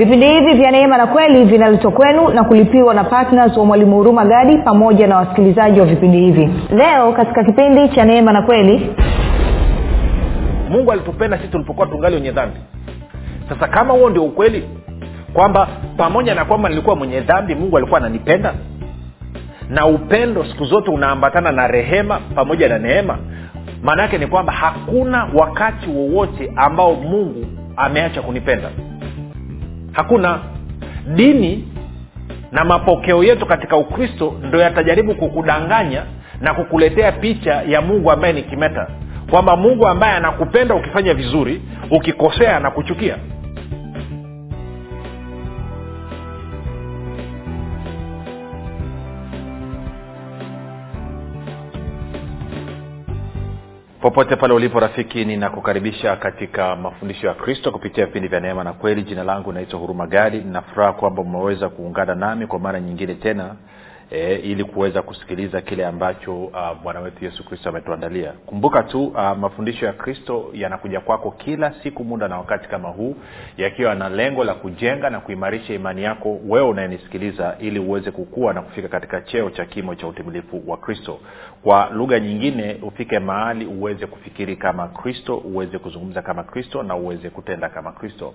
vipindi hivi vya neema na kweli vinaletwa kwenu na kulipiwa na ptns wa mwalimu huruma gadi pamoja na wasikilizaji wa vipindi hivi. Leo katika kipindi cha neema na kweli mungu alitupenda sisi tulipokuwa tungali wenye dhambi. Sasa kama huo ndio ukweli kwamba pamoja na kwamba nilikuwa mwenye dhambi mungu alikuwa ananipenda? Na upendo siku zote unaambatana na rehema pamoja na neema. Maana yake ni kwamba hakuna wakati wowote ambao mungu ameacha kunipenda hakuna. Dini na mapokeo yetu katika ukristo ndo yatajaribu kukudanganya na kukuletea picha ya mungu ambaye ni kimeta. Kwamba mungu ambaye anakupenda ukifanya vizuri ukikosea anakuchukia popote pale ulipo rafiki ninakukaribisha katika mafundisho ya kristo kupitia vipindi vya neema na kweli. Jina langu naitwa huruma gadi. Ninafuraha kwamba umeweza kuungana nami kwa mara nyingine tena e, ili kuweza kusikiliza kile ambacho uh, bwana wetu yesu kristo ametuandalia. Kumbuka tu uh, mafundisho ya kristo yanakuja kwako kila siku muda na wakati kama huu yakiwa na lengo la kujenga na kuimarisha imani yako wewe unayenisikiliza ili uweze kukua na kufika katika cheo cha kimo cha utimilifu wa kristo. Kwa lugha nyingine ufike mahali uweze kufikiri kama kristo uweze kuzungumza kama kristo na uweze kutenda kama kristo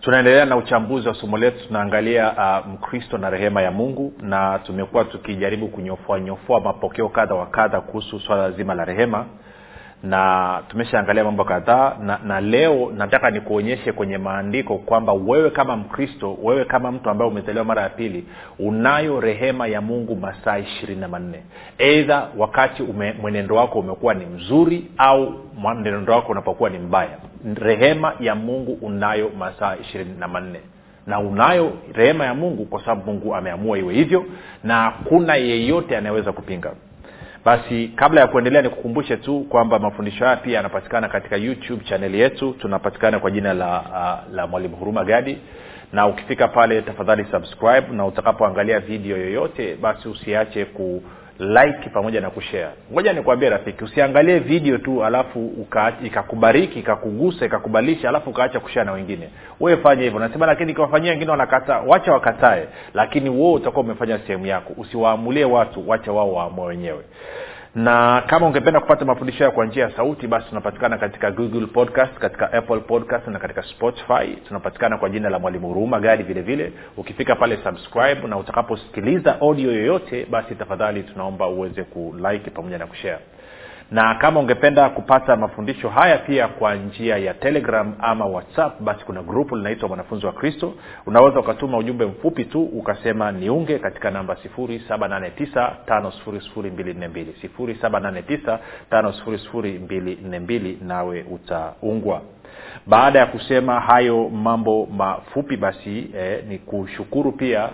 tunaendelea na uchambuzi wa somo letu tunaangalia uh, mkristo na rehema ya mungu na tumekuwa tukijaribu kunyofoa nyofoa mapokeo kadha wa kadha kuhusu swala zima la rehema na tumeshaangalia mambo kadhaa na, na leo nataka nikuonyeshe kwenye maandiko kwamba wewe kama mkristo wewe kama mtu ambaye umezaliwa mara ya pili unayo rehema ya mungu masaa ishirini na manne. Eidha wakati ume, mwenendo wako umekuwa ni mzuri au mwenendo wako unapokuwa ni mbaya. Rehema ya mungu unayo masaa ishirini na manne. Na unayo rehema ya mungu kwa sababu mungu ameamua iwe hivyo na hakuna yeyote anayeweza kupinga basi kabla ya kuendelea nikukumbushe tu kwamba mafundisho haya pia yanapatikana katika youtube chaneli yetu. Tunapatikana kwa jina la uh, la mwalimu huruma gadi. Na ukifika pale tafadhali subscribe na utakapoangalia video yoyote basi usiache ku like pamoja na kushare. Ngoja nikwambie rafiki usiangalie video tu alafu ikakubariki ikakugusa ikakubalisha alafu ukaacha kushare na wengine. Wewe fanya hivyo. Nasema lakini ikiwafanyia wengine wanakataa wacha wakatae lakini woo utakuwa umefanya sehemu yako. Usiwaamulie watu wacha wao waamua wenyewe na kama ungependa kupata mafundisho hayo kwa njia ya sauti basi tunapatikana katika google podcast katika apple podcast na katika spotify. Tunapatikana kwa jina la mwalimu huruma gadi vile vile. Ukifika pale subscribe na utakaposikiliza audio yoyote basi tafadhali tunaomba uweze kulike pamoja na kushare na kama ungependa kupata mafundisho haya pia kwa njia ya telegram ama whatsapp basi kuna grupu linaitwa mwanafunzi wa kristo. Unaweza ukatuma ujumbe mfupi tu ukasema niunge katika namba 789 5242 nawe utaungwa. Baada ya kusema hayo mambo mafupi basi eh, ni kushukuru pia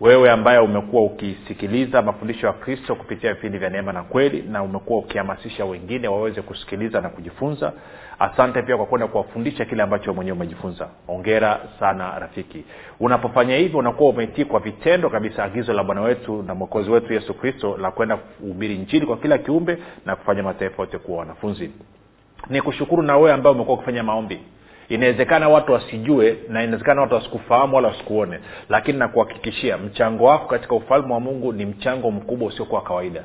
wewe ambaye umekuwa ukisikiliza mafundisho ya kristo kupitia vipindi vya neema na kweli na umekuwa ukihamasisha wengine waweze kusikiliza na kujifunza asante pia kwa kwenda kuwafundisha kile ambacho mwenyewe umejifunza. Ongera sana rafiki. Unapofanya hivyo unakuwa umetii kwa vitendo kabisa agizo la bwana wetu na mwokozi wetu yesu kristo la kwenda kuhubiri nchini kwa kila kiumbe na kufanya mataifa yote kuwa wanafunzi. Ni kushukuru na wewe ambaye umekuwa ukifanya maombi inawezekana watu wasijue na inawezekana watu wasikufahamu wala wasikuone lakini nakuhakikishia mchango wako katika ufalme wa mungu ni mchango mkubwa usiokuwa kawaida.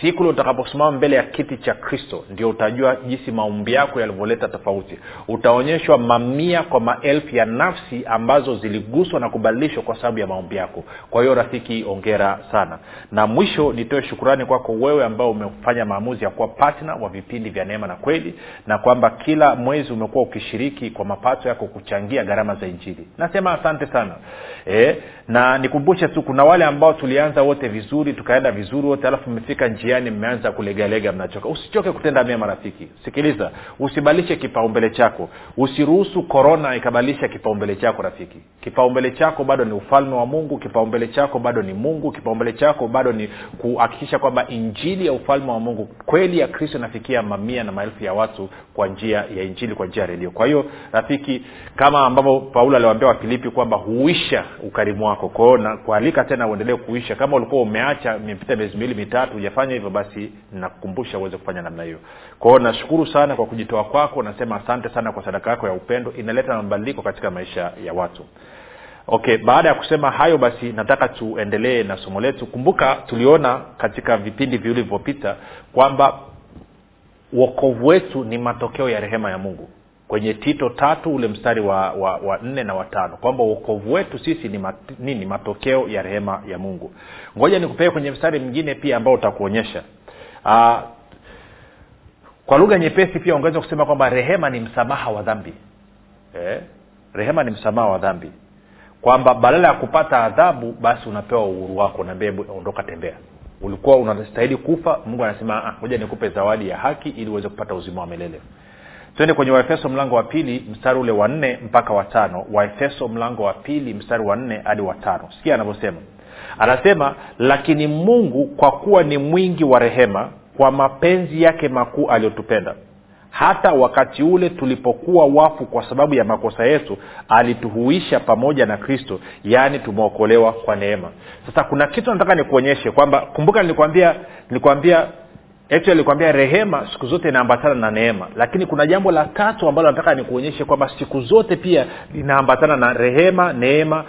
Siku ile utakaposimama mbele ya kiti cha kristo ndio utajua jinsi maumbi yako yalivyoleta tofauti. Utaonyeshwa mamia kwa maelfu ya nafsi ambazo ziliguswa na kubadilishwa kwa sababu ya maombi yako. Kwa hiyo rafiki ongera sana. Na mwisho nitoe shukurani kwako wewe ambao umefanya maamuzi ya kuwa patna wa vipindi vya neema na kweli na kwamba kila mwezi umekuwa ukishiriki kwa kwa mapato yako kuchangia gharama za injili nasema asante sana. E, na nikumbushe tu kuna wale ambao tulianza wote vizuri tukaenda vizuri wote alafu mmefika njiani mmeanza kulegalega mnachoka. Usichoke kutenda mema rafiki. Sikiliza usibadilishe kipaumbele chako. Usiruhusu korona ikabadilisha kipaumbele chako rafiki. Kipaumbele chako bado ni ufalme wa mungu kipaumbele chako bado ni mungu kipaumbele chako bado ni kuhakikisha kwamba injili ya ufalme wa mungu kweli ya kristo inafikia mamia na maelfu ya watu kwa njia ya injili kwa njia ya redio. Kwa hiyo rafiki kama ambavyo paulo aliwambia wafilipi kwamba huisha ukarimu wako. Kwao na kualika tena uendelee kuisha. Kama ulikuwa umeacha imepita miezi miwili mitatu hujafanya hivyo basi nakukumbusha uweze kufanya namna hiyo. Kwao nashukuru sana kwa kujitoa kwako nasema asante sana kwa sadaka yako ya upendo. Inaleta mabadiliko katika maisha ya watu. Okay baada ya kusema hayo basi nataka tuendelee na somo letu. Kumbuka tuliona katika vipindi vilivyopita kwamba uokovu wetu ni matokeo ya rehema ya mungu kwenye tito tatu ule mstari wa, wa, wa nne na watano kwamba uokovu wetu sisi ni mat, nini? Matokeo ya rehema ya mungu. Ngoja nikupee kwenye mstari mwingine pia ambao utakuonyesha. Aa, kwa lugha nyepesi pia ungeweza kusema kwamba rehema ni msamaha wa dhambi. Eh? rehema ni msamaha wa dhambi. Kwamba badala ya kupata adhabu basi unapewa uhuru wako naambia ondoka tembea. Ulikuwa unastahili kufa mungu anasema ngoja nikupe zawadi ya haki ili uweze kupata uzima wa milele twende kwenye waefeso mlango wa pili mstari ule wa nne mpaka watano waefeso mlango wa pili mstari wa nne hadi watano sikia anavyosema. Anasema lakini mungu kwa kuwa ni mwingi wa rehema kwa mapenzi yake makuu aliyotupenda hata wakati ule tulipokuwa wafu kwa sababu ya makosa yetu alituhuisha pamoja na kristo yaani tumeokolewa kwa neema. Sasa kuna kitu nataka nikuonyeshe kwamba kumbuka nilikwambia nilikwambia nilikwambia rehema siku zote inaambatana na neema. Lakini kuna jambo la tatu ambalo nataka nikuonyeshe kwamba siku zote pia linaambatana na rehema neema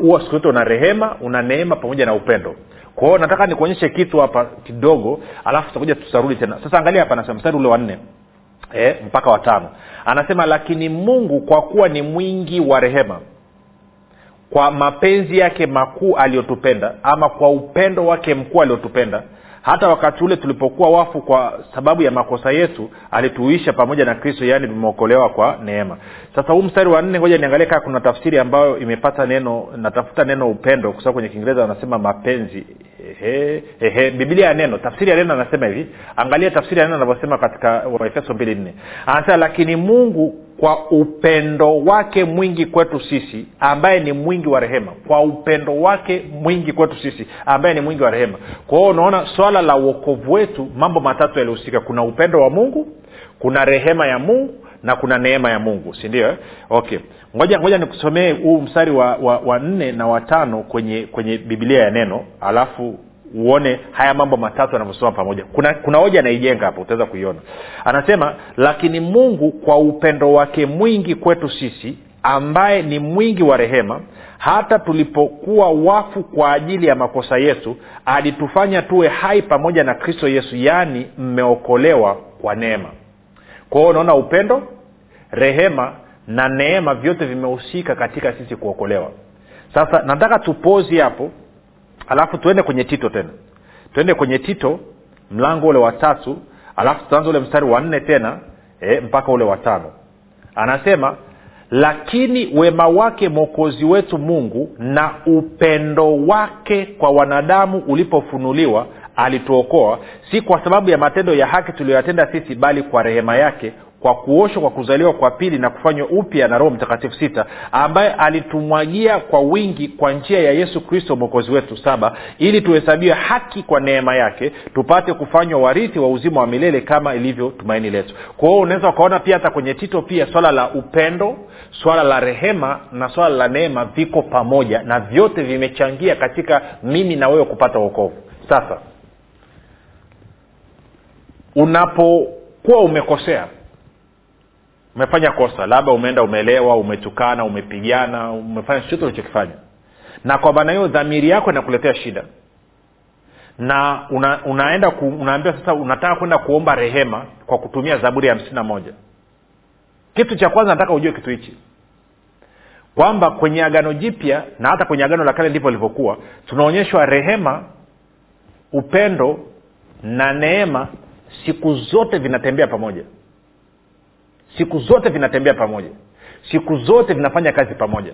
huwa e, siku zote una rehema una neema pamoja na upendo. Kwao nataka nikuonyeshe kitu hapa kidogo alafu tutakuja tutarudi tena. Sasa angalia hapa nasema mstari ule wa nne e, mpaka watano anasema lakini mungu kwa kuwa ni mwingi wa rehema kwa mapenzi yake makuu aliyotupenda ama kwa upendo wake mkuu aliotupenda hata wakati ule tulipokuwa wafu kwa sababu ya makosa yetu alituisha pamoja na kristo yaani tumeokolewa kwa neema. Sasa huu mstari wa nne ngoja niangalie kaa kuna tafsiri ambayo imepata neno natafuta neno upendo kwa sababu kwenye kiingereza wanasema mapenzi. Biblia ya neno tafsiri ya neno anasema hivi. Angalia tafsiri ya neno anavyosema katika waefeso mbili nne. Anasema lakini mungu kwa upendo wake mwingi kwetu sisi ambaye ni mwingi wa rehema. Kwa upendo wake mwingi kwetu sisi ambaye ni mwingi wa rehema. Kwa hiyo unaona swala la uokovu wetu mambo matatu yalihusika. Kuna upendo wa mungu kuna rehema ya mungu na kuna neema ya mungu. Sindio okay. Ngoja ngoja nikusomee huu mstari wa, wa, wa nne na watano kwenye kwenye biblia ya neno alafu uone haya mambo matatu yanavyosoma pamoja. Kuna kuna hoja anaijenga hapo utaweza kuiona. Anasema lakini mungu kwa upendo wake mwingi kwetu sisi ambaye ni mwingi wa rehema hata tulipokuwa wafu kwa ajili ya makosa yetu alitufanya tuwe hai pamoja na kristo yesu yaani mmeokolewa kwa neema. Kwa hiyo unaona upendo rehema na neema vyote vimehusika katika sisi kuokolewa. Sasa nataka tupozi hapo alafu tuende kwenye tito tena. Tuende kwenye tito mlango ule wa tatu alafu tutaanza ule mstari wa nne tena e, mpaka ule wa tano. Anasema lakini wema wake mwokozi wetu mungu na upendo wake kwa wanadamu ulipofunuliwa alituokoa si kwa sababu ya matendo ya haki tuliyoyatenda sisi bali kwa rehema yake kwa kuoshwa kwa kuzaliwa kwa pili na kufanywa upya na roho mtakatifu sita ambaye alitumwagia kwa wingi kwa njia ya yesu kristo mwokozi wetu saba ili tuhesabiwe haki kwa neema yake tupate kufanywa warithi wa uzima wa milele kama ilivyo tumaini letu. Kwa hiyo unaweza ukaona pia hata kwenye tito pia swala la upendo swala la rehema na swala la neema viko pamoja na vyote vimechangia katika mimi na wewe kupata uokovu sasa unapokuwa umekosea umefanya kosa labda umeenda umelewa umetukana umepigana umefanya chochote ulichokifanya. Na kwa maana hiyo dhamiri yako inakuletea shida. Na una, unaenda ku, unaambia sasa unataka kwenda kuomba rehema kwa kutumia zaburi ya hamsini moja. Kitu cha kwanza nataka ujue kitu hichi. Kwamba kwenye agano jipya na hata kwenye agano la kale ndivyo ilivyokuwa tunaonyeshwa rehema upendo na neema siku zote vinatembea pamoja siku zote vinatembea pamoja. Siku zote vinafanya kazi pamoja.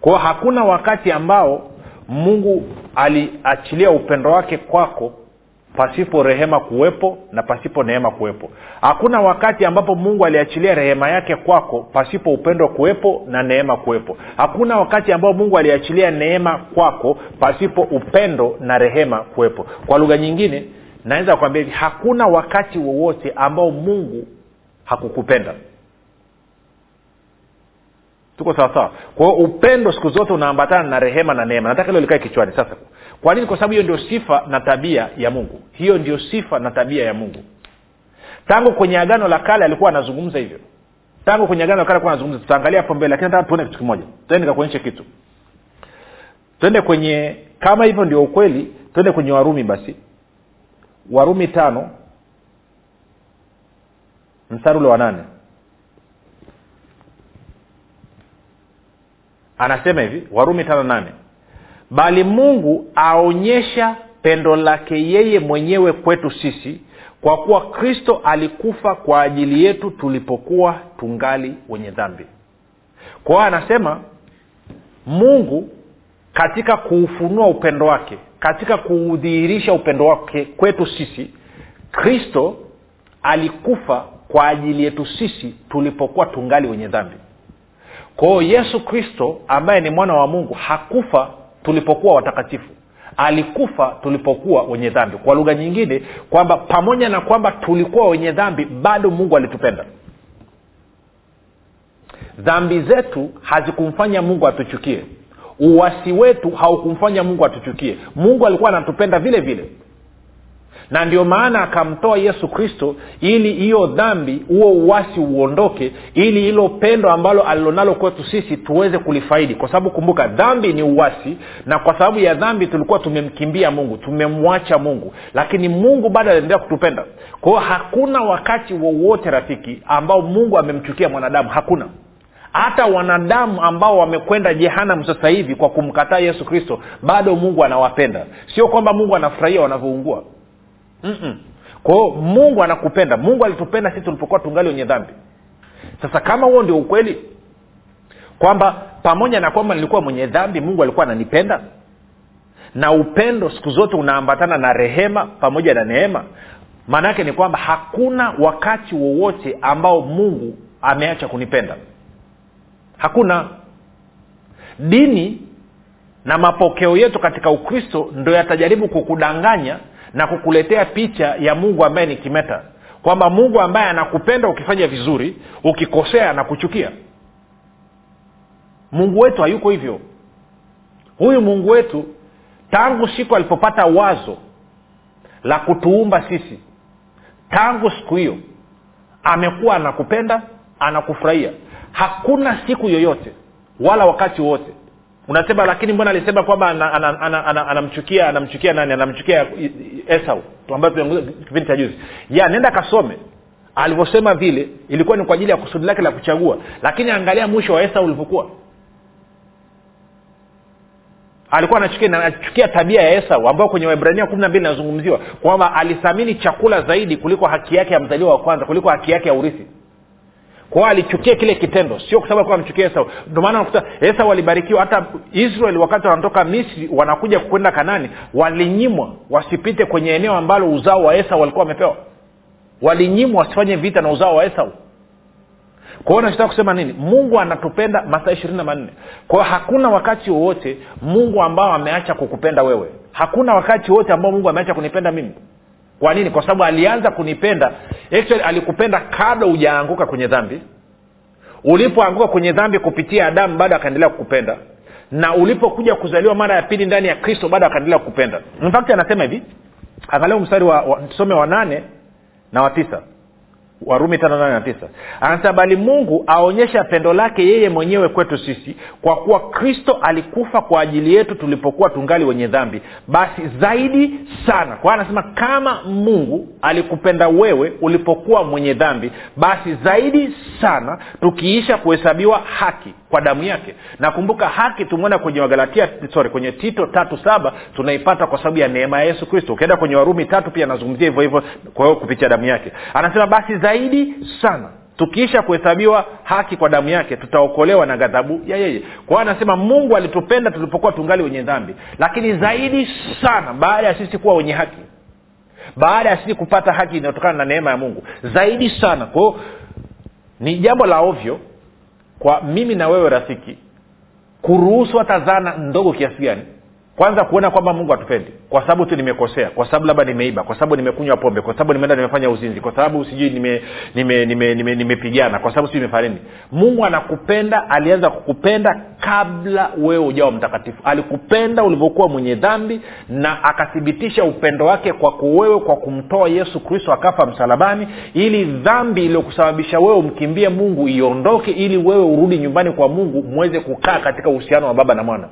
Kwao hakuna wakati ambao mungu aliachilia upendo wake kwako pasipo rehema kuwepo na pasipo neema kuwepo. Hakuna wakati ambapo mungu aliachilia rehema yake kwako pasipo upendo kuwepo na neema kuwepo. Hakuna wakati ambao mungu aliachilia neema kwako pasipo upendo na rehema kuwepo. Kwa lugha nyingine naweza kuambia hivi hakuna wakati wowote ambao mungu hakukupenda. Tuko sawasawa kwa upendo siku zote unaambatana na rehema na neema. Nataka hilo likae kichwani sasa. Kwa nini? Kwa sababu hiyo ndio sifa na tabia ya mungu. Hiyo ndio sifa na tabia ya mungu. Tangu kwenye agano la kale alikuwa anazungumza hivyo. Tangu kwenye agano la kale alikuwa anazungumza. Tutaangalia hapo mbele lakini nataka tuone kitu kimoja. Tuende nikakuonyeshe kitu. Twende kwenye kama hivyo ndio ukweli twende kwenye warumi basi. Warumi tano mstari ule wa nane. Anasema hivi warumi tano nane. Bali mungu aonyesha pendo lake yeye mwenyewe kwetu sisi kwa kuwa kristo alikufa kwa ajili yetu tulipokuwa tungali wenye dhambi. Kwa hiyo anasema mungu katika kuufunua upendo wake katika kuudhihirisha upendo wake kwetu sisi kristo alikufa kwa ajili yetu sisi tulipokuwa tungali wenye dhambi. Kwao yesu kristo ambaye ni mwana wa mungu hakufa tulipokuwa watakatifu. Alikufa tulipokuwa wenye dhambi. Kwa lugha nyingine kwamba pamoja na kwamba tulikuwa wenye dhambi bado mungu alitupenda. Dhambi zetu hazikumfanya mungu atuchukie. Uwasi wetu haukumfanya mungu atuchukie. Mungu alikuwa anatupenda vile vile na ndio maana akamtoa yesu kristo ili hiyo dhambi huo uwasi uondoke ili hilo pendo ambalo alilonalo kwetu sisi tuweze kulifaidi. Kwa sababu kumbuka dhambi ni uwasi na kwa sababu ya dhambi tulikuwa tumemkimbia mungu tumemwacha mungu. Lakini mungu bado anaendelea kutupenda. Kwao hakuna wakati wowote rafiki ambao mungu amemchukia mwanadamu. Hakuna. Hata wanadamu ambao wamekwenda jehanam sasa hivi kwa kumkataa yesu kristo bado mungu anawapenda. Sio kwamba mungu anafurahia wanavyoungua kwahio mungu anakupenda. Mungu alitupenda sisi tulipokuwa tungali wenye dhambi. Sasa kama huo ndio ukweli kwamba pamoja na kwamba nilikuwa mwenye dhambi mungu alikuwa ananipenda na upendo siku zote unaambatana na rehema pamoja na neema maana yake ni kwamba hakuna wakati wowote ambao mungu ameacha kunipenda. Hakuna. Dini na mapokeo yetu katika ukristo ndo yatajaribu kukudanganya na kukuletea picha ya mungu ambaye ni kimeta. Kwamba mungu ambaye anakupenda ukifanya vizuri ukikosea anakuchukia mungu wetu hayuko hivyo. Huyu mungu wetu tangu siku alipopata wazo la kutuumba sisi tangu siku hiyo amekuwa anakupenda anakufurahia. Hakuna siku yoyote wala wakati wowote unasema lakini mbona alisema kwamba anamchukia ana, ana, ana, ana anamchukia nani? Anamchukia esau. Ambayo kipindi cha juzi. Ya nenda kasome. Alivyosema vile ilikuwa ni kwa ajili ya kusudi lake la kuchagua. Lakini angalia mwisho wa esau ulivyokuwa. Alikuwa anachukia anachukia tabia ya esau ambayo kwenye waibrania kumi na mbili inazungumziwa kwamba alithamini chakula zaidi kuliko haki yake ya mzaliwa wa kwanza kuliko haki yake ya urithi kwao alichukia kile kitendo sio kwa sababu alikuwa amchukia esau. Ndio maana unakuta esau alibarikiwa hata israeli wakati wanatoka misri wanakuja kwenda kanani walinyimwa wasipite kwenye eneo ambalo uzao wa esau walikuwa wamepewa. Walinyimwa wasifanye vita na uzao wa esau. Kwa hiyo nachotaka kusema nini? Mungu anatupenda masaa ishirini na manne. Kwa hakuna wakati wowote mungu ambao ameacha kukupenda wewe. Hakuna wakati wowote ambao mungu ameacha kunipenda mimi kwa nini? Kwa sababu alianza kunipenda. Actually alikupenda kabla hujaanguka kwenye dhambi. Ulipoanguka kwenye dhambi kupitia adamu bado akaendelea kukupenda. Na ulipokuja kuzaliwa mara ya pili ndani ya kristo bado akaendelea kukupenda. Infact anasema hivi. Angalia mstari wa, wa tusome wa nane na wa tisa warumi tano nane tisa. Anasema bali mungu aonyesha pendo lake yeye mwenyewe kwetu sisi kwa kuwa kristo alikufa kwa ajili yetu tulipokuwa tungali wenye dhambi. Basi zaidi sana. Kwa anasema kama mungu alikupenda wewe ulipokuwa mwenye dhambi basi zaidi sana tukiisha kuhesabiwa haki kwa damu yake. Nakumbuka haki tumeona kwenye wagalatia sorry kwenye tito tatu saba tunaipata kwa sababu ya neema ya yesu kristo. Ukienda kwenye warumi tatu pia anazungumzia hivyo hivyo kwa hiyo kupitia damu yake. Anasema basi zaidi sana tukiisha kuhesabiwa haki kwa damu yake tutaokolewa na ghadhabu ya yeye. Kwa hiyo anasema mungu alitupenda tulipokuwa tungali wenye dhambi. Lakini zaidi sana baada ya sisi kuwa wenye haki baada ya sisi kupata haki inayotokana na neema ya mungu zaidi sana. Kwao ni jambo la ovyo kwa mimi na wewe rafiki kuruhusu hata dhana ndogo kiasi gani kwanza kuona kwamba mungu hatupendi kwa sababu tu nimekosea kwa sababu labda nimeiba kwa sababu nimekunywa pombe kwa sababu nimeenda nimefanya uzinzi kwa sababu sijui nimepigana nime, nime, nime, kwa sababu sijui nimefanya nini. Mungu anakupenda alianza kukupenda kabla wewe ujawa mtakatifu. Alikupenda ulivyokuwa mwenye dhambi na akathibitisha upendo wake kwako wewe kwa kumtoa yesu kristo akafa msalabani ili dhambi iliyokusababisha wewe umkimbie mungu iondoke ili wewe urudi nyumbani kwa mungu mweze kukaa katika uhusiano wa baba na mwana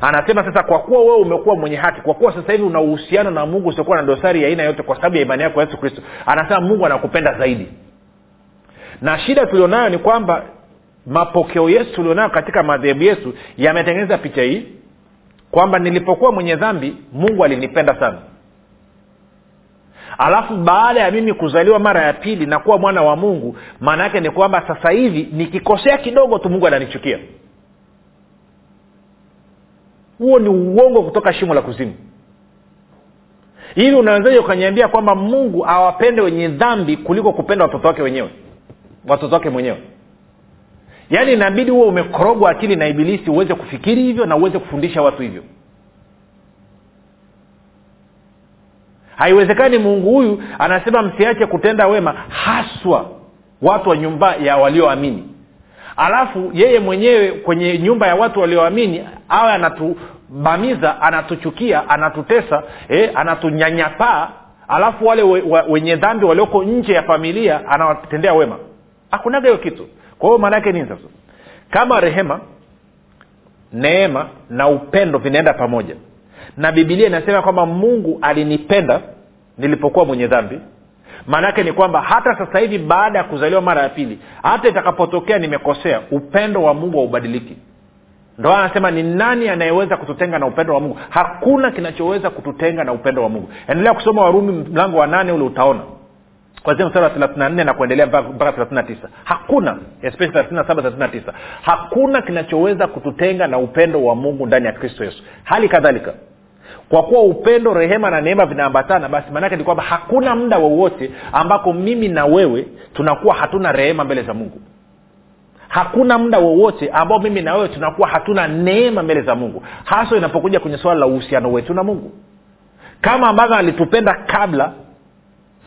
anasema sasa kwa kuwa wewe umekuwa mwenye haki kwa kuwa sasa hivi una uhusiano na mungu usiokuwa na dosari ya aina yote kwa sababu ya imani yako yesu kristo anasema mungu anakupenda zaidi. Na shida tulionayo ni kwamba mapokeo yetu tulionayo katika madhehebu yetu yametengeneza picha hii kwamba nilipokuwa mwenye dhambi mungu alinipenda sana. Alafu baada ya mimi kuzaliwa mara ya pili na kuwa mwana wa mungu maana yake ni kwamba sasa hivi nikikosea kidogo tu mungu ananichukia huo ni uongo kutoka shimo la kuzimu. Hivi unawezaji ukaniambia kwamba mungu awapende wenye dhambi kuliko kupenda watoto wake wenyewe? Watoto wake mwenyewe. Yaani inabidi huo umekorogwa akili na ibilisi uweze kufikiri hivyo na uweze kufundisha watu hivyo. Haiwezekani mungu huyu anasema msiache kutenda wema haswa watu wa nyumba ya walioamini alafu yeye mwenyewe kwenye nyumba ya watu walioamini awe anatubamiza anatuchukia anatutesa eh, anatunyanyapaa alafu wale we, we, wenye dhambi walioko nje ya familia anawatendea wema. Hakunaga hiyo kitu. Kwa hiyo maana yake nini sasa? Kama rehema neema na upendo vinaenda pamoja. Na bibilia inasema kwamba mungu alinipenda nilipokuwa mwenye dhambi maanaake ni kwamba hata sasa hivi baada ya kuzaliwa mara ya pili hata itakapotokea nimekosea upendo wa mungu haubadiliki. Ndo anasema ni nani anayeweza kututenga na upendo wa mungu? Hakuna kinachoweza kututenga na upendo wa mungu. Endelea kusoma warumi mlango wa nane ule utaona. Kwanzia mstari wa thelathina nne na kuendelea mpaka thelathina tisa. Hakuna especially thelathina saba thelathina tisa. Hakuna kinachoweza kututenga na upendo wa mungu ndani ya kristo yesu. Hali kadhalika kwa kuwa upendo rehema na neema vinaambatana basi maanake ni kwamba hakuna muda wowote ambako mimi na wewe tunakuwa hatuna rehema mbele za mungu. Hakuna muda wowote ambao mimi na wewe tunakuwa hatuna neema mbele za mungu. Haswa inapokuja kwenye swala la uhusiano wetu na mungu. Kama ambavyo alitupenda kabla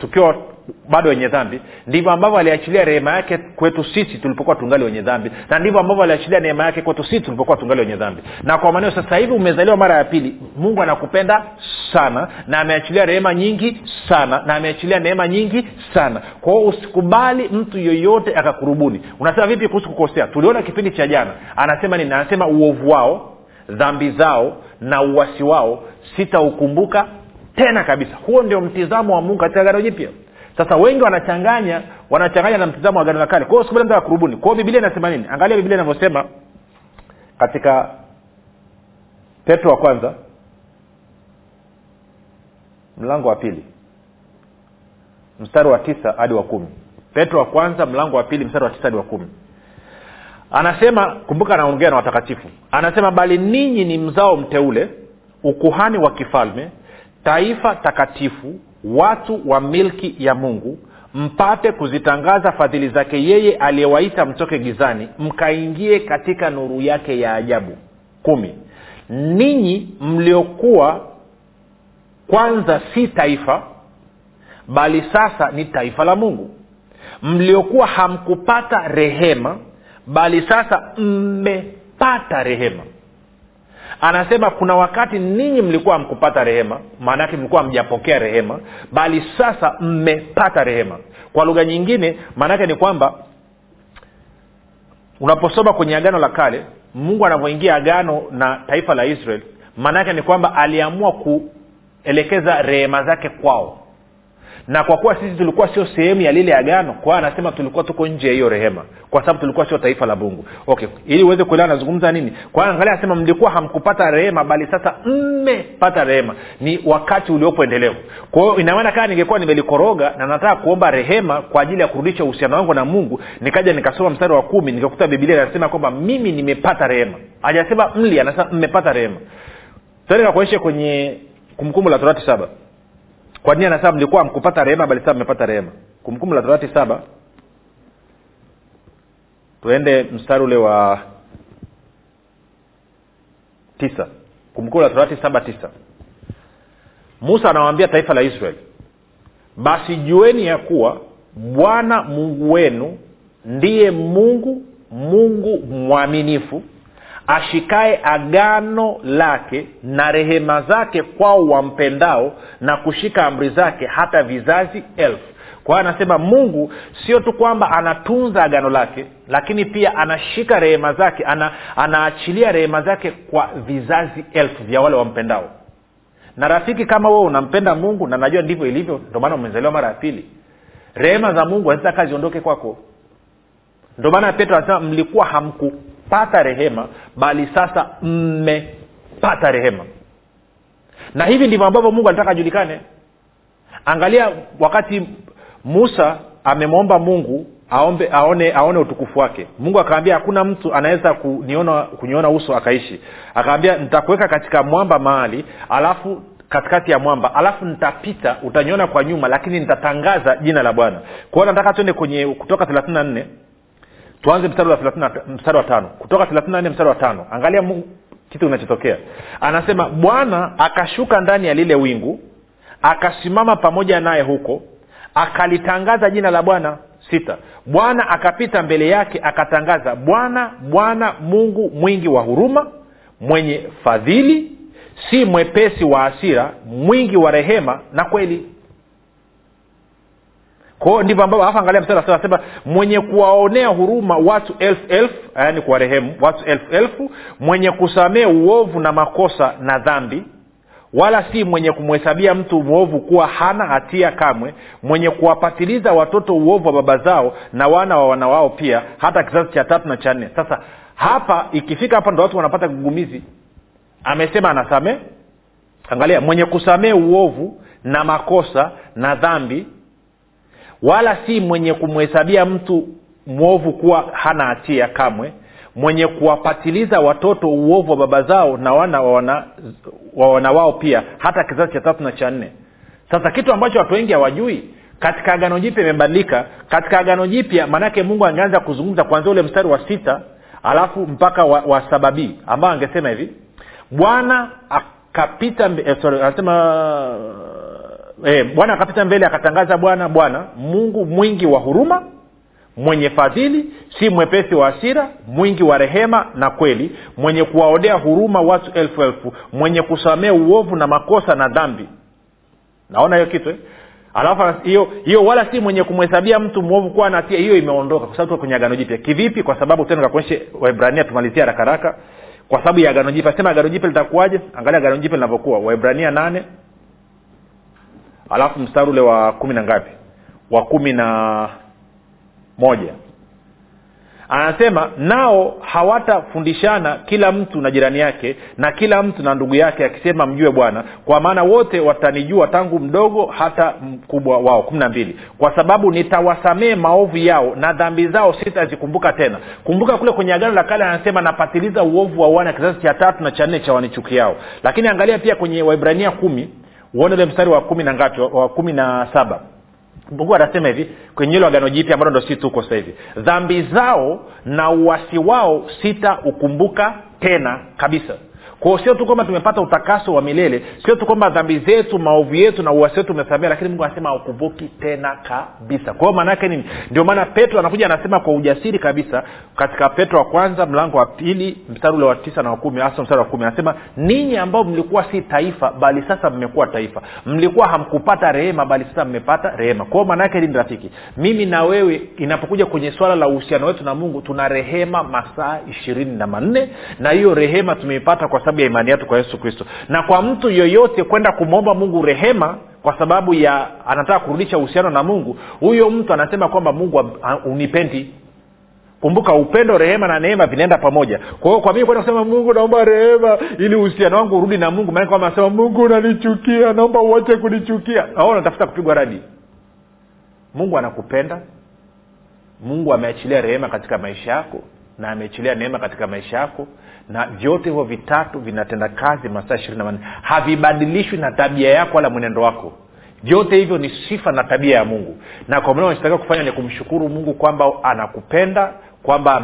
tukiwa bado wenye dhambi. Ndivyo ambavyo aliachilia rehema yake kwetu sisi tulipokuwa tungali wenye dhambi. Na ndivyo ambavyo aliachilia neema yake kwetu sisi tulipokuwa tungali wenye dhambi. Na kwa maneo sasa hivi umezaliwa mara ya pili mungu anakupenda sana na ameachilia rehema nyingi sana na ameachilia neema nyingi sana. Kwao usikubali mtu yoyote akakurubuni. Unasema vipi kuhusu kukosea? Tuliona kipindi cha jana. Anasema nini? Anasema uovu wao dhambi zao na uwasi wao sitaukumbuka tena kabisa. Huo ndio mtizamo wa mungu katika gano jipya sasa wengi wanachanganya wanachanganya na mtizamo wa gano la kale. Kwao sikubali mtu akurubuni kwa biblia inasema nini? Angalia biblia inavyosema katika petro wa kwanza mlango wa pili mstari wa tisa hadi wa kumi. Petro wa kwanza mlango wa pili mstari wa tisa hadi wa kumi. Anasema kumbuka anaongea na watakatifu. Anasema bali ninyi ni mzao mteule ukuhani wa kifalme taifa takatifu watu wa milki ya mungu mpate kuzitangaza fadhili zake yeye aliyewaita mtoke gizani mkaingie katika nuru yake ya ajabu. Kumi. Ninyi mliokuwa kwanza si taifa bali sasa ni taifa la mungu. Mliokuwa hamkupata rehema bali sasa mmepata rehema anasema kuna wakati ninyi mlikuwa mkupata rehema maanake mlikuwa mjapokea rehema bali sasa mmepata rehema. Kwa lugha nyingine maanaake ni kwamba unaposoma kwenye agano la kale mungu anavyoingia agano na taifa la israel maanaake ni kwamba aliamua kuelekeza rehema zake kwao na kwa kuwa sisi tulikuwa sio sehemu ya lile agano kwa anasema tulikuwa tuko nje ya hiyo rehema kwa sababu tulikuwa sio taifa la mungu. Okay ili uweze kuelewa anazungumza nini? Kwa angalia anasema mlikuwa hamkupata rehema bali sasa mmepata rehema. Ni wakati uliopo endelevu. Kwa hiyo inamaana kaa ningekuwa nimelikoroga na nataka kuomba rehema kwa ajili ya kurudisha uhusiano wangu na mungu nikaja nikasoma mstari wa kumi nikakuta bibilia inasema kwamba mimi nimepata rehema. Hajasema mli anasema mmepata rehema. Nikakuonyeshe kwenye kumbukumbu la torati saba kwa nini anasema mlikuwa mkupata rehema bali sasa mmepata rehema? Kumbukumbu la torati saba. Tuende mstari ule wa tisa. Kumbukumbu la torati saba tisa. Musa anawambia taifa la israeli basi jueni ya kuwa bwana mungu wenu ndiye mungu mungu mwaminifu ashikae agano lake na rehema zake kwao wampendao na kushika amri zake hata vizazi elfu. Kwa hiyo anasema mungu sio tu kwamba anatunza agano lake lakini pia anashika rehema zake ana, anaachilia rehema zake kwa vizazi elfu vya wale wampendao. Na rafiki kama wewe unampenda mungu na najua ndivyo ilivyo ndio maana umezaliwa mara ya pili rehema za mungu hazitaka ziondoke kwako. Ndio maana petro anasema mlikuwa hamkupata rehema bali sasa mmepata rehema. Na hivi ndivyo ambavyo mungu alitaka ajulikane. Angalia wakati musa amemwomba mungu aombe aone aone utukufu wake. Mungu akaambia hakuna mtu anaweza kuniona kuniona uso akaishi. Akaambia nitakuweka katika mwamba mahali alafu katikati ya mwamba alafu nitapita utaniona kwa nyuma lakini nitatangaza jina la bwana. Kwao nataka tuende kwenye kutoka thelathini na nne tuanze mstari wa mstari wa tano. Kutoka thelathini nne mstari wa tano. Angalia kitu kinachotokea. Anasema bwana akashuka ndani ya lile wingu akasimama pamoja naye huko akalitangaza jina la bwana sita. Bwana akapita mbele yake akatangaza bwana bwana mungu mwingi wa huruma mwenye fadhili si mwepesi wa asira mwingi wa rehema na kweli kwao ndivyo ambavyo alafu angalia mstari anasema mwenye kuwaonea huruma watu elfu elfu yaani kuwarehemu watu elfu elfu. Mwenye kusamee uovu na makosa na dhambi wala si mwenye kumhesabia mtu mwovu kuwa hana hatia kamwe. Mwenye kuwapatiliza watoto uovu wa baba zao na wana wa wana wao pia hata kizazi cha tatu na cha nne. Sasa hapa ikifika hapa ndo watu wanapata kigugumizi. Amesema anasamee angalia mwenye kusamee uovu na makosa na dhambi wala si mwenye kumhesabia mtu mwovu kuwa hana hatia kamwe. Mwenye kuwapatiliza watoto uovu wa baba zao na wana wa wana, wao pia hata kizazi cha tatu na cha nne. Sasa kitu ambacho watu wengi hawajui katika agano jipya imebadilika. Katika agano jipya maanake mungu angeanza kuzungumza kwanzia ule mstari wa sita alafu mpaka wa, wa sababii ambao angesema hivi. Bwana akapita eh, anasema eh, bwana akapita mbele akatangaza bwana bwana mungu mwingi wa huruma mwenye fadhili si mwepesi wa asira mwingi wa rehema na kweli mwenye kuwaodea huruma watu elfu elfu mwenye kusamea uovu na makosa na dhambi. Naona hiyo kitu eh? alafu hiyo hiyo wala si mwenye kumhesabia mtu mwovu kuwa natia hiyo imeondoka kwa sababu kwenye agano jipya. Kivipi? Kwa sababu tena kakuonyeshe waibrania tumalizia haraka haraka. Kwa sababu ya agano jipya sema agano jipya litakuwaje? Angalia agano jipya linavyokuwa. Waibrania nane alafu mstari ule wa kumi na ngapi? Wa kumi na moja. Anasema nao hawatafundishana kila mtu na jirani yake na kila mtu na ndugu yake akisema mjue bwana kwa maana wote watanijua tangu mdogo hata mkubwa wao. Kumi na mbili. Kwa sababu nitawasamee maovu yao na dhambi zao sitazikumbuka tena. Kumbuka kule kwenye agano la kale anasema napatiliza uovu wa wana kizazi cha tatu na cha nne cha wanichukiao. Lakini angalia pia kwenye waibrania kumi uone ule mstari wa kumi na ngapi wa kumi na saba. Mungu anasema hivi kwenye hilo agano jipya ambalo ndo si tuko sasa hivi. Dhambi zao na uwasi wao sita ukumbuka tena kabisa kwao sio tu kwamba tumepata utakaso wa milele sio tu kwamba dhambi zetu maovu yetu na uasi wetu umesamea lakini mungu anasema aukumbuki tena kabisa. Kwa hiyo maanaake nini? Ndio maana petro anakuja anasema kwa ujasiri kabisa katika petro wa kwanza mlango wa pili mstari ule wa tisa na wa kumi hasa mstari wa kumi anasema ninyi ambao mlikuwa si taifa bali sasa mmekuwa taifa. Mlikuwa hamkupata rehema bali sasa mmepata rehema. Kwao maanaake nini rafiki? Mimi na wewe inapokuja kwenye swala la uhusiano wetu na mungu tuna rehema masaa ishirini na manne na hiyo rehema tumeipata kwa sababu ya imani yetu kwa yesu kristo. Na kwa mtu yoyote kwenda kumwomba mungu rehema kwa sababu ya anataka kurudisha uhusiano na mungu huyo mtu anasema kwamba mungu unipendi. Kumbuka upendo rehema na neema vinaenda pamoja. Kwa hiyo kwa mimi kwenda kusema mungu naomba rehema ili uhusiano wangu urudi na mungu maana kwamba anasema mungu unanichukia naomba uache kunichukia. Au unatafuta kupigwa radi. Mungu anakupenda. Mungu ameachilia rehema katika maisha yako na ameachilia neema katika maisha yako na vyote hivyo vitatu vinatenda kazi masaa ishirini na manne. Havibadilishwi na tabia yako wala mwenendo wako. Vyote hivyo ni sifa na tabia ya mungu. Na kwa maana unachotakiwa kufanya ni kumshukuru mungu kwamba anakupenda kwamba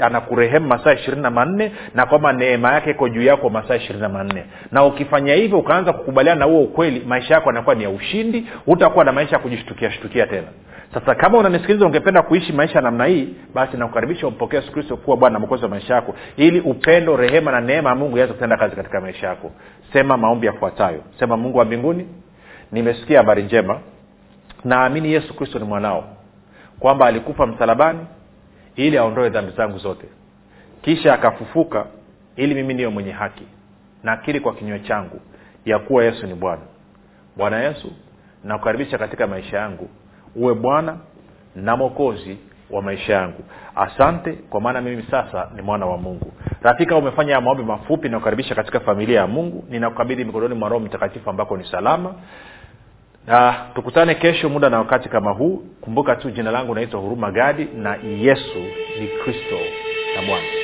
anakurehemu masaa ishirini na manne na kwamba neema yake iko juu yako masaa ishirini na manne. Na ukifanya hivyo ukaanza kukubaliana na huo ukweli maisha yako yanakuwa ni ya ushindi hutakuwa na maisha ya kujishtukia shtukia tena sasa kama unanisikiliza ungependa kuishi maisha namna hii basi nakukaribisha umpokee yesu kristo kuwa bwana mkozi wa maisha yako ili upendo rehema na neema ya mungu iweze kutenda kazi katika maisha yako. Sema maombi yafuatayo. Sema mungu wa mbinguni nimesikia habari njema. Naamini yesu kristo ni mwanao kwamba alikufa msalabani ili aondoe dhambi zangu zote. Kisha akafufuka ili mimi niwe mwenye haki nakiri kwa kinywa changu ya kuwa yesu ni bwana. Bwana yesu nakukaribisha katika maisha yangu uwe bwana na mwokozi wa maisha yangu. Asante kwa maana mimi sasa ni mwana wa mungu. Rafika umefanya maombi mafupi nakukaribisha katika familia ya mungu. Ninakukabidhi mikononi mwa roho mtakatifu ambako ni salama. Na tukutane kesho muda na wakati kama huu. Kumbuka tu jina langu naitwa huruma gadi na yesu ni kristo na bwana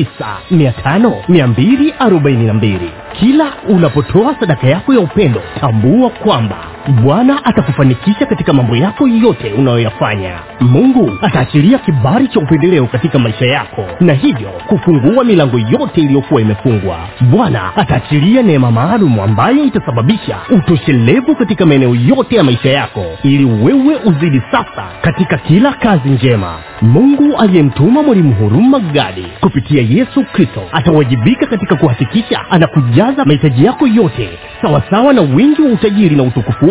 5242 kila unapotoa sadaka yako ya upendo tambua kwamba bwana atakufanikisha katika mambo yako yote unayoyafanya. Mungu ataachilia kibari cha upendeleo katika maisha yako na hivyo kufungua milango yote iliyokuwa imefungwa. Bwana ataachilia neema maalum ambayo itasababisha utoshelevu katika maeneo yote ya maisha yako ili wewe uzidi sasa katika kila kazi njema. Mungu aliyemtuma mwalimu huruma gadi kupitia yesu kristo atawajibika katika kuhakikisha anakujaza mahitaji yako yote sawasawa na wingi wa utajiri na utukufu